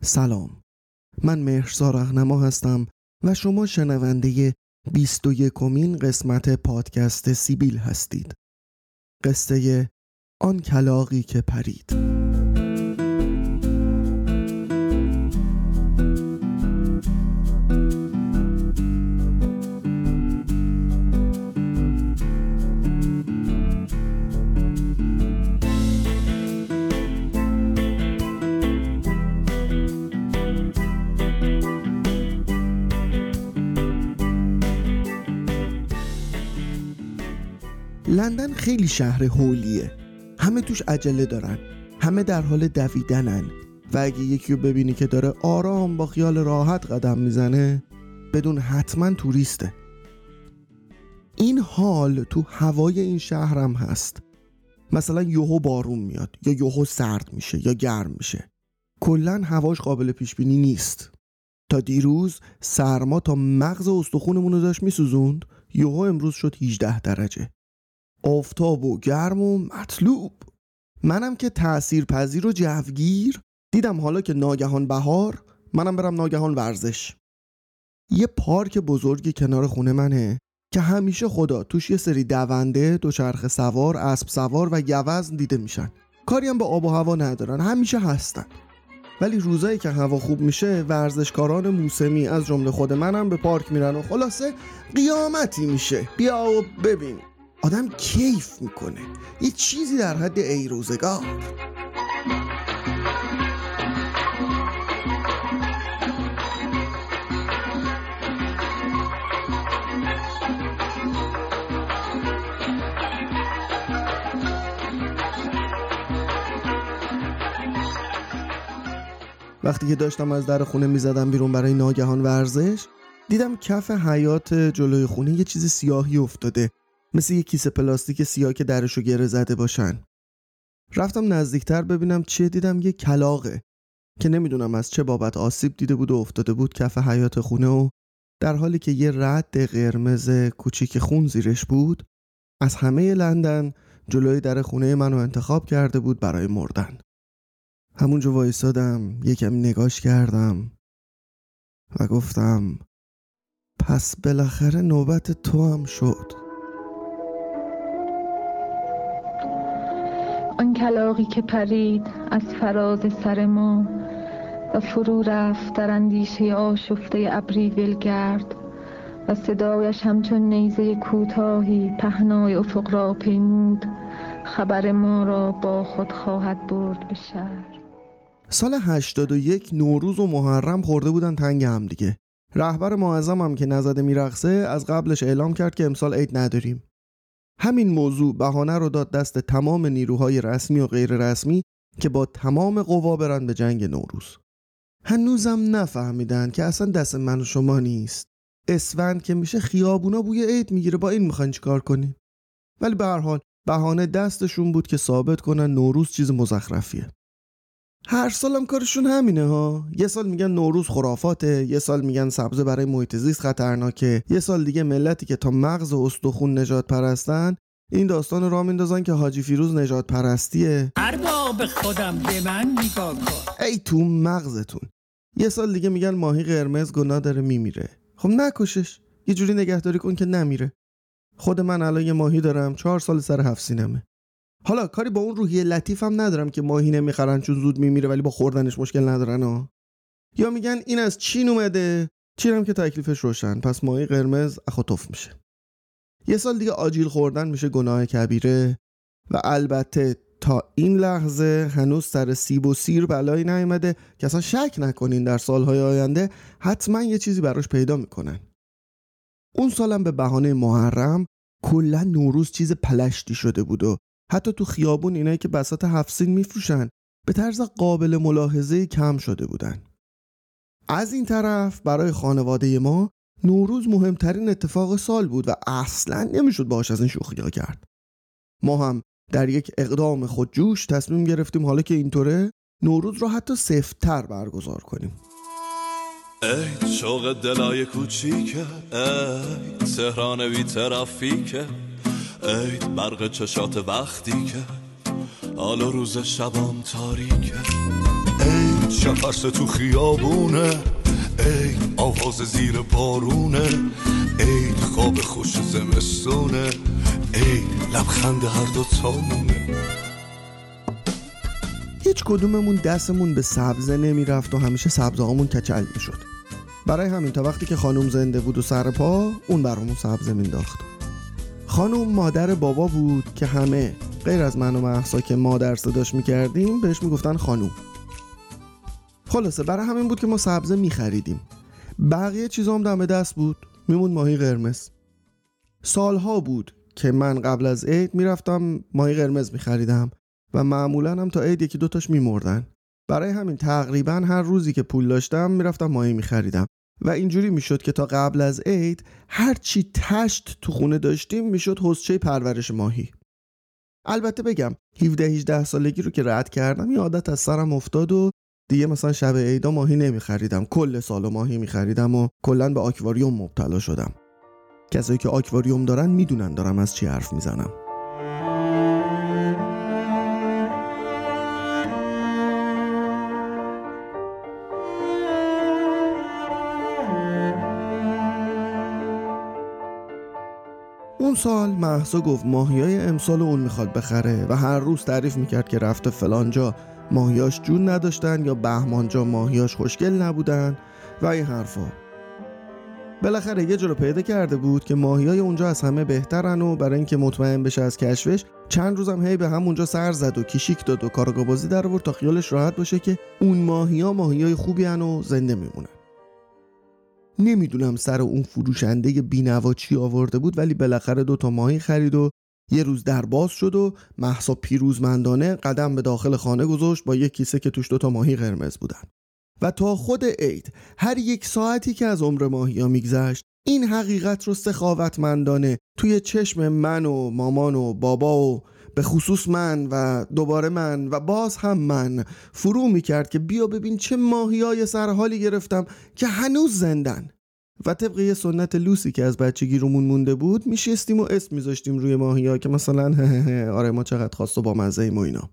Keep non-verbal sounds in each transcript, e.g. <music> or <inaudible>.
سلام. من مهرزا رهنما هستم و شما شنونده 21 کمین قسمت پادکست سیبیل هستید. قصه آن کلاقی که پرید. لندن خیلی شهر هولیه همه توش عجله دارن. همه در حال دویدنن. و اگه یکی رو ببینی که داره آرام با خیال راحت قدم می‌زنه بدون حتما توریسته. این حال تو هوای این شهرم هست. مثلا یوهو بارون میاد یا یوهو سرد میشه یا گرم میشه. کلا هواش قابل پیش بینی نیست. تا دیروز سرما تا مغز استخونمون رو داشت میسوزوند. یوهو امروز شد 18 درجه. آفتاب و گرم و مطلوب. منم که تأثیر پذیر و جوگیر. دیدم حالا که ناگهان بهار منم برم ناگهان ورزش. یه پارک بزرگی کنار خونه منه که همیشه خدا توش یه سری دونده دوچرخه سوار اسب سوار و گوزن دیده میشن. کاری هم به آب و هوا ندارن همیشه هستن. ولی روزایی که هوا خوب میشه ورزشکاران موسمی از جمله خود منم به پارک میرن و خلاصه قیامتی میشه. بیا و ببین. آدم کیف می‌کنه. یه چیزی در حد ای روزگار. وقتی که داشتم از در خونه می‌زدم بیرون برای ناگهان ورزش دیدم کف حیات جلوی خونه یه چیز سیاهی افتاده. مثل یه کیسه پلاستیک سیاه که درشو گره زده باشن. رفتم نزدیکتر ببینم چیه دیدم یه کلاقه که نمی‌دونم از چه بابت آسیب دیده بود و افتاده بود کف حیات خونه و در حالی که یه رد قرمز کوچیک خون زیرش بود از همه لندن جلوی در خونه منو انتخاب کرده بود برای مردن. همونجا وایستادم یکم نگاش کردم و گفتم پس بالاخره نوبت تو هم شد. آن کلاقی که پرید از فراز سر ما و فرو رفت در اندیشه آشفته ابری ولگرد و صدایش همچون نیزه کوتاهی پهنای افق را پیمود خبر ما را با خود خواهد برد به شهر. سال 81 نوروز و محرم خورده بودن تنگ هم دیگه. رهبر معظم هم که نزده میرقصه از قبلش اعلام کرد که امسال عید نداریم. همین موضوع بهانه رو داد دست تمام نیروهای رسمی و غیر رسمی که با تمام قوا برن به جنگ نوروز. هنوزم نفهمیدن که اصلا دست من و شما نیست. اسفند که میشه خیابونا بوی عید می‌گیره با این می‌خواین چیکار کنین ولی به هر حال بهانه دستشون بود که ثابت کنن نوروز چیز مزخرفیه. هر سالم کارشون همینه ها. یه سال میگن نوروز خرافاته یه سال میگن سبزه برای محیط زیست خطرناکه. یه سال دیگه ملتی که تا مغز و استخون نجات پرستن این داستان را میندازن که حاجی فیروز نجات پرستیه. ارباب خودم به من نگاه کن. ای تو مغزتون. یه سال دیگه میگن ماهی قرمز گناه داره میمیره. خب نکشش. یه جوری نگهداری کن که نمیره. خود من الان یه ماهی دارم. چهار سال سر هفت سینمه. حالا کاری با اون روحیه لطیف هم ندارم که ماهی نمی‌خرن چون زود میمیره ولی با خوردنش مشکل ندارن ها یا میگن این از چین اومده چین هم که تکلیفش روشن. پس ماهی قرمز اخوتوف میشه. یه سال دیگه آجیل خوردن میشه گناه کبیره و البته تا این لحظه هنوز سر سیب و سیر بلایی نیومده که اصلا شک نکنین در سالهای آینده حتما یه چیزی براش پیدا می‌کنن. اون سالم به بهانه محرم کلا نوروز چیز پلشتی شده بود و حتی تو خیابون اینایی که بسات هفسین میفروشن به طرز قابل ملاحظه کم شده بودن. از این طرف برای خانواده ما نوروز مهمترین اتفاق سال بود و اصلا نمی‌شد باش از این شوخی کرد. ما هم در یک اقدام خودجوش تصمیم گرفتیم حالا که اینطوره نوروز رو حتی سفتتر برگزار کنیم. ای شوق دلای کوچیکه ای تهران بی ترافیکه. ای برق چشات وقتی که حالا روز شبام تاریکه. ای شفرس تو خیابونه ای آواز زیر بارونه ای خواب خوش زمستونه ای لبخند هر دو تامونه. هیچ کدوممون دستمون به سبزه نمی‌رفت و همیشه سبزه هامون کچل می‌شد. برای همین تا وقتی که خانوم زنده بود و سر پا اون برامون سبزه مینداخت. خانوم مادر بابا بود که همه غیر از من و محسا که مادر صداش می‌کردیم بهش می‌گفتن خانوم خلاصه برای همین بود که ما سبزه میخریدیم. بقیه چیزا هم دم دست بود. میمون ماهی قرمز. سالها بود که من قبل از عید می‌رفتم ماهی قرمز میخریدم و معمولا هم تا عید یکی دوتاش میمردن. برای همین تقریبا هر روزی که پول داشتم می‌رفتم ماهی میخریدم. و اینجوری می‌شد که تا قبل از عید هر چی تشت تو خونه داشتیم می‌شد حسچه پرورش ماهی. البته بگم 17 18 سالگی رو که رد کردم یه عادت از سرم افتاد و دیگه مثلا شب عیدا ماهی نمیخریدم. کل سال ماهی میخریدم و کلا به آکواریوم مبتلا شدم. کسایی که آکواریوم دارن می‌دونن دارم از چی حرف می‌زنم. سال محسا گفت ماهیای امسال اون می‌خواد بخره و هر روز تعریف می‌کرد که رفته فلانجا ماهیاش جون نداشتن یا بهمانجا ماهیاش خوشگل نبودن و این حرفا. بالاخره یه جا رو پیدا کرده بود که ماهیای اونجا از همه بهترن و برای اینکه مطمئن بشه از کشفش چند روزم هی به همونجا سر زد و کیشیک داد و کارگاه بازی در آورد تا خیالش راحت باشه که اون ماهیا ماهیای خوبی هن و زنده میمونن. نمی‌دونم سر اون فروشنده بینوا چی آورده بود ولی بالاخره دو تا ماهی خرید و یه روز در باز شد و محسا پیروزمندانه قدم به داخل خانه گذاشت با یک کیسه که توش دو تا ماهی قرمز بودن. و تا خود عید هر یک ساعتی که از عمر ماهیا میگذشت این حقیقت رو سخاوتمندانه توی چشم من و مامان و بابا و به خصوص من و دوباره من و باز هم من فرو می‌کرد که بیا ببین چه ماهی های سرحالی گرفتم که هنوز زندن. و طبق یه سنت لوسی که از بچگی رومون مونده بود میشستیم و اسم میذاشتیم روی ماهی ها که مثلا <laughs> آره ما چقدر خواست و با مزه ایم و اینا.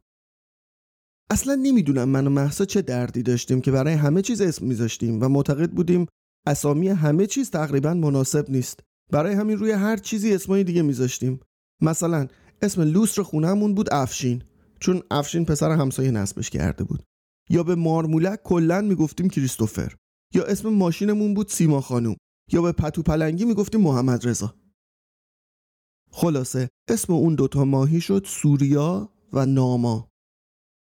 اصلا نمی‌دونم من و محسا چه دردی داشتیم که برای همه چیز اسم میذاشتیم و معتقد بودیم اسامی همه چیز تقریبا مناسب نیست. برای همین روی هر چیزی اسمای دیگه میذاشتیم. مثلا اسم لوس رو خونهمون بود افشین. چون افشین پسر همسایه نصبش کرده بود. یا به مارمولک کلا می‌گفتیم کریستوفر. یا اسم ماشینمون بود سیما خانوم. یا به پتو پلنگی می‌گفتیم محمد رضا. خلاصه اسم اون دوتا ماهی شد سوریا و ناما.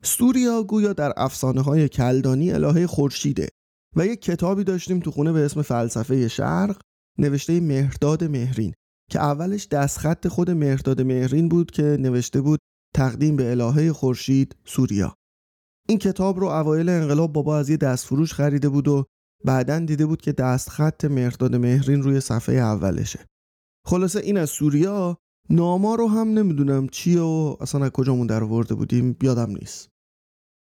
سوریا گویا در افسانه های کلدانی الهه خورشیده و یک کتابی داشتیم تو خونه به اسم فلسفه شرق نوشته مهرداد مهرین. که اولش دستخط خود مهرداد مهرین بود که نوشته بود تقدیم به الهه خورشید سوریا. این کتاب رو اوایل انقلاب بابا از یه دستفروش خریده بود و بعدا دیده بود که دستخط مهرداد مهرین روی صفحه اولشه. خلاصه این از سوریا ناما رو هم نمی‌دونم چیه و اصلا از کجامون در ورده بودیم یادم نیست.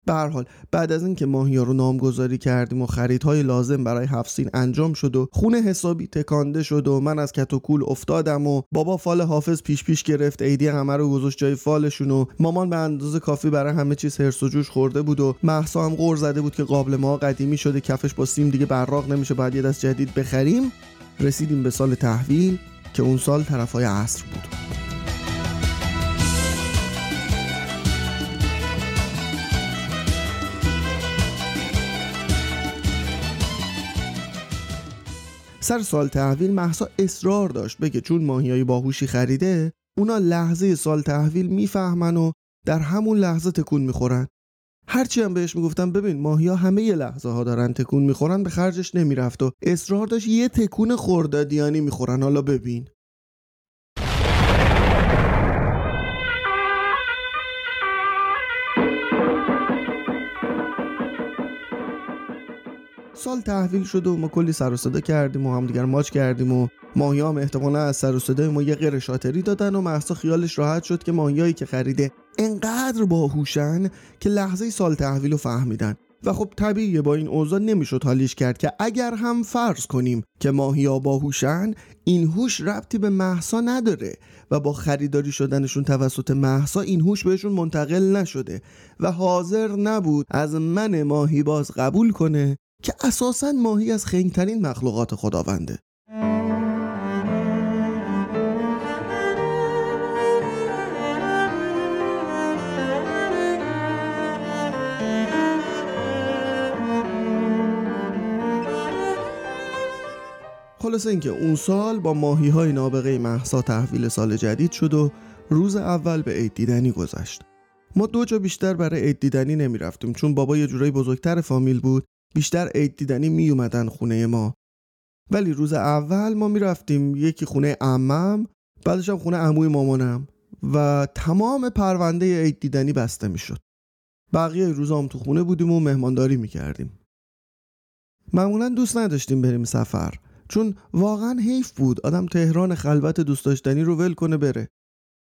به حال بعد از اینکه ماهیا رو نامگذاری کردیم و خریدهای لازم برای هفسین انجام شد و خونه حسابی تکانده شد و من از کتوکول افتادم و بابا فال حافظ پیش پیش گرفت ایدی همه رو گذاشت جای فالشون و مامان به اندازه کافی برای همه چیز هرس و جوش خورده بود و محسا هم غور زده بود که قابل ما قدیمی شده کفش با سیم دیگه براق نمیشه باید یه دست جدید بخریم. رسیدیم به سال تحویل که اون سال طرفای عصر بود. سر سال تحویل محسا اصرار داشت بگه چون های باهوشی خریده اونا لحظه سال تحویل می‌فهمن و در همون لحظه تکون می‌خورن. هرچی هم بهش می‌گفتم ببین ها همه یه لحظه ها دارن تکون می‌خورن به خرجش نمی‌رفت و اصرار داشت یه تکون خوردادیانی می‌خورن. حالا ببین. سال تحویل شد و ما کلی سر و صدا کردیم و همدیگر ماچ کردیم و ماهیام احتمالا از سر و صدای ما یه غیر شاتری دادن و محسا خیالش راحت شد که ماهیایی که خریده انقدر باهوشن که لحظه سال تحویل رو فهمیدن. و خب طبیعیه با این اوضاع نمی‌شد حالیش کرد که اگر هم فرض کنیم که ماهیا باهوشن این هوش ربطی به محسا نداره و با خریداری شدنشون توسط محسا این هوش بهشون منتقل نشده و حاضر نبود از من ماهی باز قبول کنه. که اساسا ماهی از خنگترین مخلوقات خداونده. خلاصه اینکه اون سال با ماهی های نابغه محسا تحویل سال جدید شد و روز اول به عید دیدنی گذشت. ما دو جا بیشتر برای عید دیدنی نمی رفتیم چون بابا یه جورایی بزرگتر فامیل بود بیشتر عید دیدنی می اومدن خونه ما. ولی روز اول ما می رفتیم یکی خونه امم بعدش هم خونه عموی مامانم و تمام پرونده عید دیدنی بسته می شد بقیه روزا هم تو خونه بودیم و مهمانداری می کردیم معمولا دوست نداشتیم بریم سفر چون واقعا حیف بود آدم تهران خلوت دوست داشتنی رو ول کنه بره.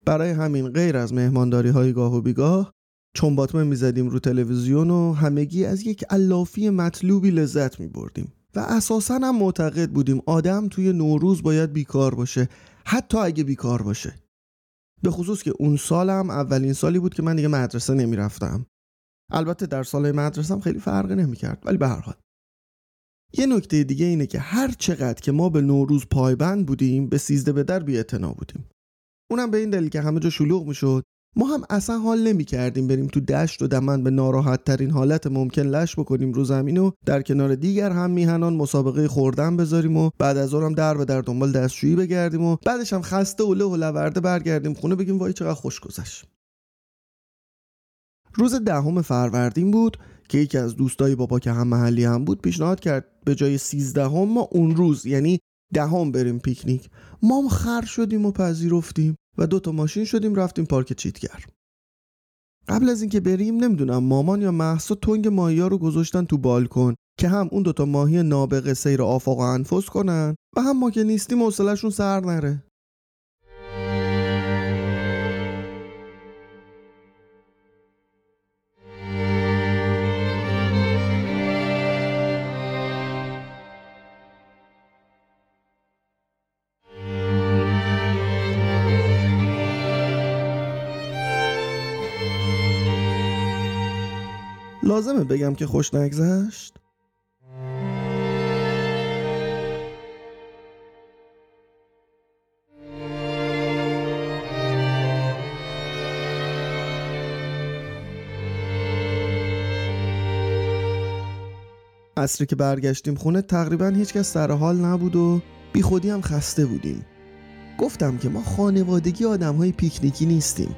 برای همین غیر از مهمانداری های گاه و بیگاه چون باطمه می‌زدیم رو تلویزیون و همگی از یک علافی مطلوبی لذت می بردیم و اساسا هم معتقد بودیم آدم توی نوروز باید بیکار باشه حتی اگه بیکار باشه. به خصوص که اون سالم اولین سالی بود که من دیگه مدرسه نمی‌رفتم. البته در سال مدرسه خیلی فرقی نمی‌کرد ولی به هر حال. یه نکته دیگه اینه که هر چقدر که ما به نوروز پایبند بودیم به سیزده به در بی بودیم. اونم به این دلیل که همه جا شلوغ می‌شد. ما هم اصلا حال نمی کردیم بریم تو دشت و دمن به ناراحت ترین حالت ممکن لش بکنیم رو زمین و در کنار دیگر هم میهنان مسابقه خوردن بذاریم و بعد از اونم در به در دنبال دستشویی بگردیم و بعدش هم خسته و له و لورده برگردیم خونه بگیم وای چقدر خوش گذشت. روز دهم فروردین بود که یکی از دوستای بابا که هم محلی هم بود پیشنهاد کرد به جای سیزدهم ما اون روز یعنی دهم بریم پیکنیک. ما هم خر شدیم و پذیرفتیم. و دو تا ماشین شدیم رفتیم پارک چیتگر. قبل از اینکه بریم نمی‌دونم مامان یا محسا تنگ ماهی رو گذاشتن تو بالکن که هم اون دوتا ماهی نابغه سیر آفاق و انفس کنن و هم ما که نیستیم حوصلهشون سر نره. لازمه بگم که خوش نگذشت؟ اصری که برگشتیم خونه تقریبا هیچکس سر حال نبود و بی خودی هم خسته بودیم گفتم که ما خانوادگی آدم های پیکنیکی نیستیم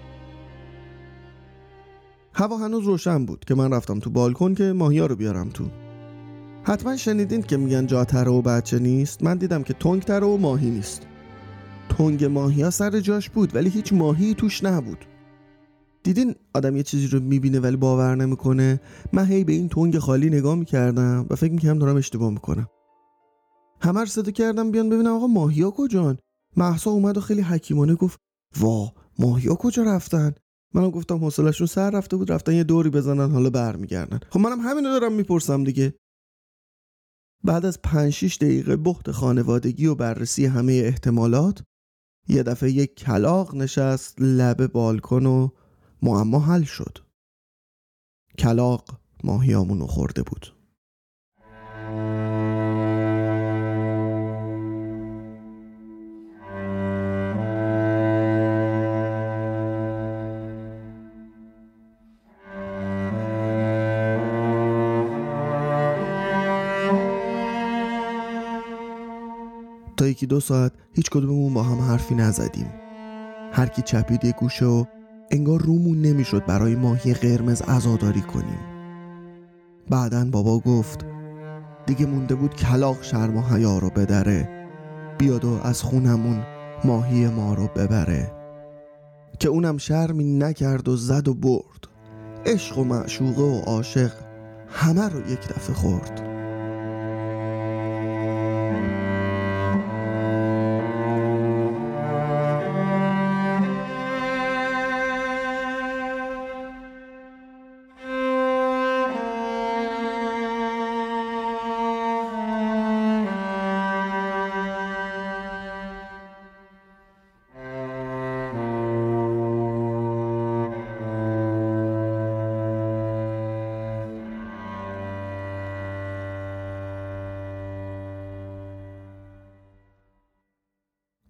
هوا هنوز روشن بود که من رفتم تو بالکن که ماهیا رو بیارم تو. حتما شنیدین که میگن جاتره و بچه نیست؟ من دیدم که تنگ و ماهی نیست. تنگ ماهیا سر جاش بود ولی هیچ ماهی توش نبود. دیدین آدم یه چیزی رو می‌بینه ولی باور نمی‌کنه؟ من هی به این تنگ خالی نگاه می‌کردم و فکر می‌کردم دارم اشتباه می‌کنم. همه صدا کردم بیان ببینم آقا ماهیا کجان؟ محسا اومد و خیلی حکیمانه گفت وا ماهیا کجا رفتن؟ منم گفتم حوصلهشون سر رفته بود رفتن یه دوری بزنن حالا برمیگردن. خب منم همینو دارم می‌پرسم دیگه. بعد از 5 6 دقیقه بخت خانوادگی و بررسی همه احتمالات یه دفعه یک کلاق نشست لب بالکن و معما حل شد. کلاق ماهیامونو خورده بود. یکی دو ساعت هیچ کدوممون با هم حرفی نزدیم. هر کی چپید یه گوشه و انگار رومون نمی‌شد برای ماهی قرمز عزاداری کنیم. بعدا بابا گفت دیگه مونده بود کلاق شرم و حیا رو بدره. بیاد و از خونمون ماهی ما رو ببره. که اونم شرمی نکرد و زد و برد. عشق و معشوقه و عاشق همه رو یک دفعه خورد.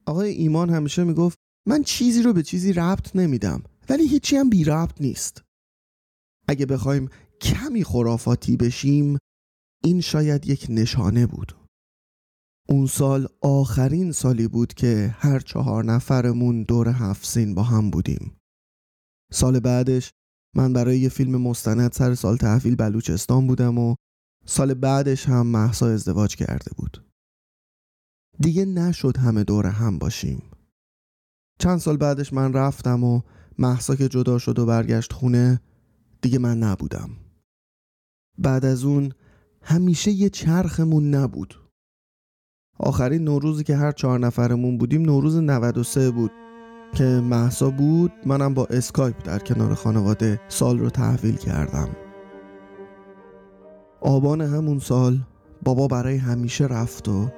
آقای ایمان همیشه می‌گفت من چیزی رو به چیزی ربط نمیدم ولی هیچی هم بی ربط نیست. اگه بخوایم کمی خرافاتی بشیم این شاید یک نشانه بود. اون سال آخرین سالی بود که هر چهار نفرمون دور هفت سین با هم بودیم. سال بعدش من برای یه فیلم مستند سر سال تحویل بلوچستان بودم و سال بعدش هم محسا ازدواج کرده بود. دیگه نشد همه دور هم باشیم. چند سال بعدش من رفتم و محسا که جدا شد و برگشت خونه دیگه من نبودم. بعد از اون همیشه یه چرخمون نبود. آخرین نوروزی که هر چهار نفرمون بودیم نوروز 93 بود که محسا بود منم با اسکایپ در کنار خانواده سال رو تحویل کردم. آبان همون سال بابا برای همیشه رفت و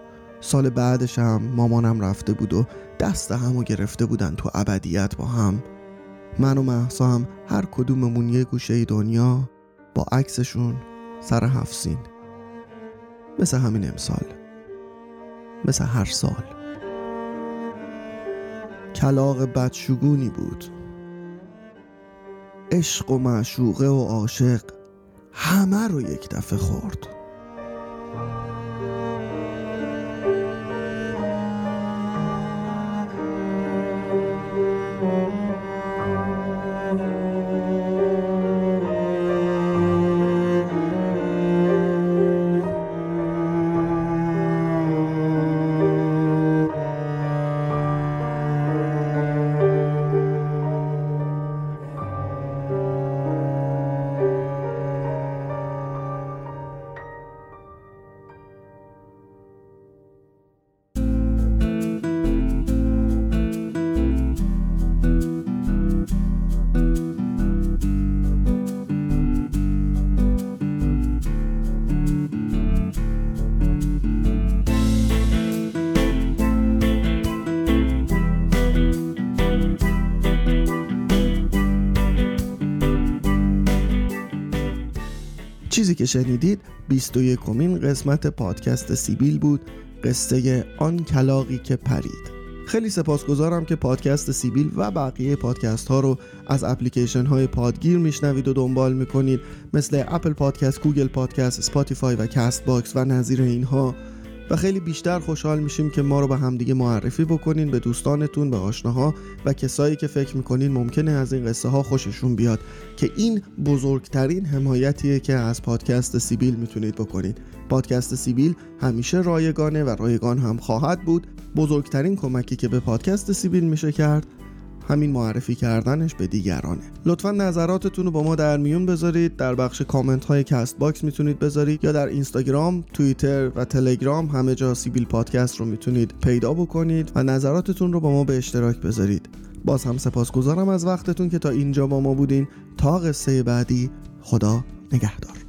سال بعدش هم مامانم رفته بود و دست همو گرفته بودن تو ابدیت با هم. من و محسا هم هر کدوممون یه گوشه دنیا با عکسشون سر هفت مثل همین امسال. مثل هر سال. کلاق بدشگونی بود. عشق و معشوقه و عاشق همه رو یک دفعه خورد. که شنیدید 21 امین قسمت پادکست سیبیل بود قصه آن کلاغی که پرید. خیلی سپاسگزارم که پادکست سیبیل و بقیه پادکست ها رو از اپلیکیشن های پادگیر میشنوید و دنبال می‌کنید مثل اپل پادکست، گوگل پادکست، Spotify و Castbox و نظیر اینها. و خیلی بیشتر خوشحال میشیم که ما رو به همدیگه معرفی بکنین به دوستانتون به آشناها و کسایی که فکر می‌کنین ممکنه از این قصه ها خوششون بیاد که این بزرگترین حمایتیه که از پادکست سیبیل می‌تونید بکنید پادکست سیبیل همیشه رایگانه و رایگان هم خواهد بود. بزرگترین کمکی که به پادکست سیبیل میشه کرد همین معرفی کردنش به دیگرانه. لطفا نظراتتون رو با ما در میون بذارید. در بخش کامنت های Castbox می‌تونید بذارید یا در اینستاگرام توییتر و تلگرام همه جا سیبیل پادکست رو می‌تونید پیدا بکنید و نظراتتون رو با ما به اشتراک بذارید. باز هم سپاسگزارم از وقتتون که تا اینجا با ما بودین. تا قصه بعدی خدا نگهدار.